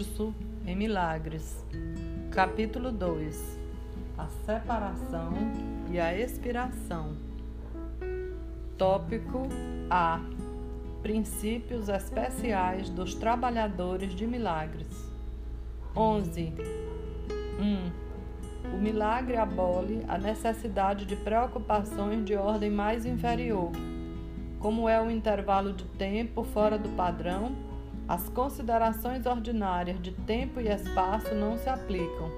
Curso em Milagres. Capítulo 2 A separação e a expiração. Tópico A Princípios especiais dos trabalhadores de milagres. 11. 1. O milagre abole a necessidade de preocupações de ordem mais inferior, como é o intervalo de tempo fora do padrão as considerações ordinárias de tempo e espaço não se aplicam.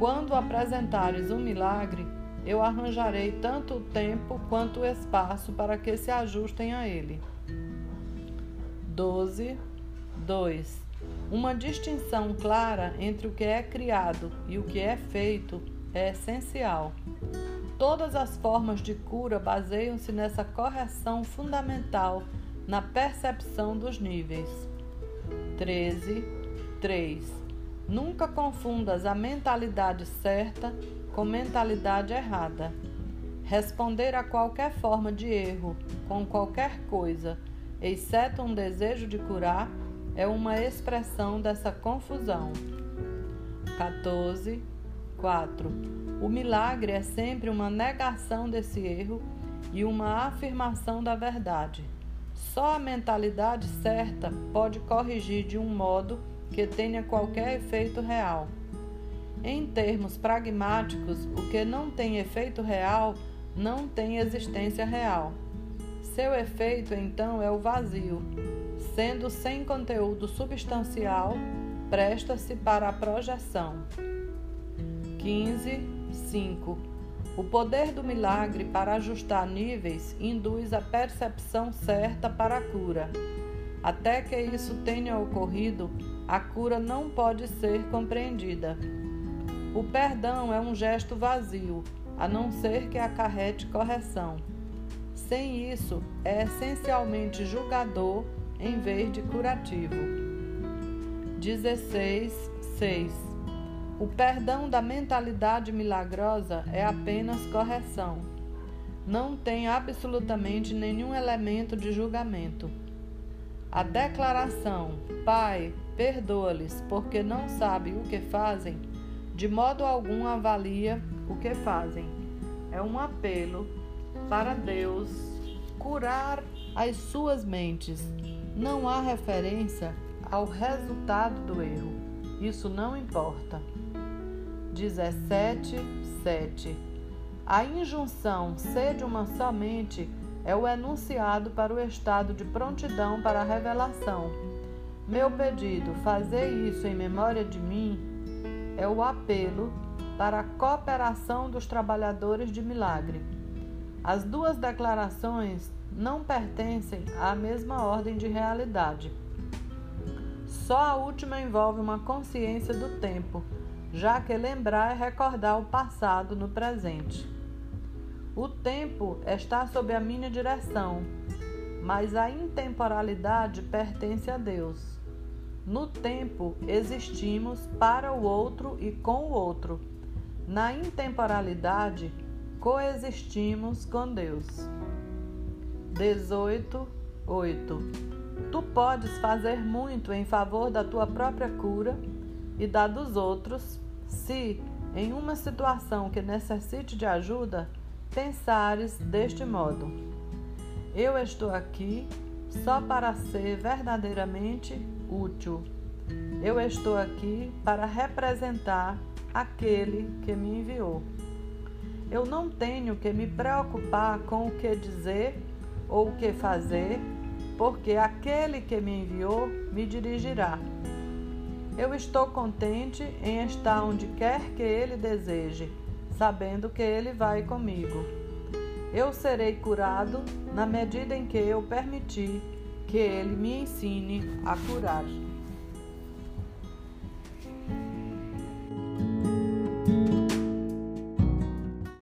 Quando apresentares um milagre, eu arranjarei tanto o tempo quanto o espaço para que se ajustem a ele. 12. 2. Uma distinção clara entre o que é criado e o que é feito é essencial. Todas as formas de cura baseiam-se nessa correção fundamental na percepção dos níveis. 13, 3. Nunca confundas a mentalidade certa com mentalidade errada. Responder a qualquer forma de erro com qualquer coisa, exceto um desejo de curar, é uma expressão dessa confusão. 14, 4. O milagre é sempre uma negação desse erro e uma afirmação da verdade. Só a mentalidade certa pode corrigir de um modo que tenha qualquer efeito real. Em termos pragmáticos, o que não tem efeito real não tem existência real. Seu efeito, então, é o vazio. Sendo sem conteúdo substancial, presta-se para a projeção. 15, 5 o poder do milagre para ajustar níveis induz a percepção certa para a cura. Até que isso tenha ocorrido, a cura não pode ser compreendida. O perdão é um gesto vazio, a não ser que acarrete correção. Sem isso, é essencialmente julgador em vez de curativo. 16, 6 o perdão da mentalidade milagrosa é apenas correção. Não tem absolutamente nenhum elemento de julgamento. A declaração, Pai, perdoa-lhes, porque não sabem o que fazem, de modo algum avalia o que fazem. É um apelo para Deus curar as suas mentes. Não há referência ao resultado do erro. Isso não importa. 17, 7. A injunção sede uma somente é o enunciado para o estado de prontidão para a revelação. Meu pedido, fazer isso em memória de mim, é o apelo para a cooperação dos trabalhadores de milagre. As duas declarações não pertencem à mesma ordem de realidade. Só a última envolve uma consciência do tempo já que lembrar é recordar o passado no presente. O tempo está sob a minha direção, mas a intemporalidade pertence a Deus. No tempo existimos para o outro e com o outro. Na intemporalidade coexistimos com Deus. 18, 8. Tu podes fazer muito em favor da tua própria cura e da dos outros se, em uma situação que necessite de ajuda, pensares deste modo: Eu estou aqui só para ser verdadeiramente útil. Eu estou aqui para representar aquele que me enviou. Eu não tenho que me preocupar com o que dizer ou o que fazer, porque aquele que me enviou me dirigirá. Eu estou contente em estar onde quer que Ele deseje, sabendo que Ele vai comigo. Eu serei curado na medida em que eu permitir que Ele me ensine a curar.